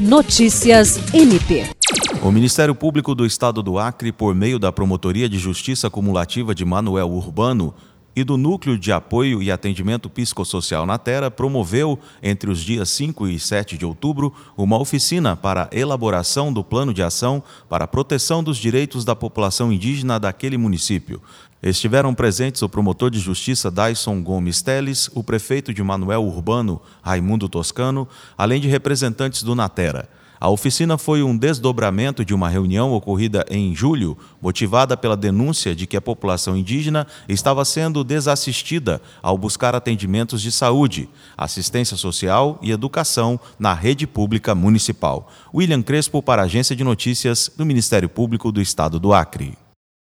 Notícias MP. O Ministério Público do Estado do Acre, por meio da Promotoria de Justiça Cumulativa de Manuel Urbano e do Núcleo de Apoio e Atendimento Psicossocial na Terra, promoveu, entre os dias 5 e 7 de outubro, uma oficina para elaboração do plano de ação para a proteção dos direitos da população indígena daquele município. Estiveram presentes o promotor de justiça Dyson Gomes Teles, o prefeito de Manuel Urbano, Raimundo Toscano, além de representantes do Natera. A oficina foi um desdobramento de uma reunião ocorrida em julho, motivada pela denúncia de que a população indígena estava sendo desassistida ao buscar atendimentos de saúde, assistência social e educação na rede pública municipal. William Crespo para a Agência de Notícias do Ministério Público do Estado do Acre.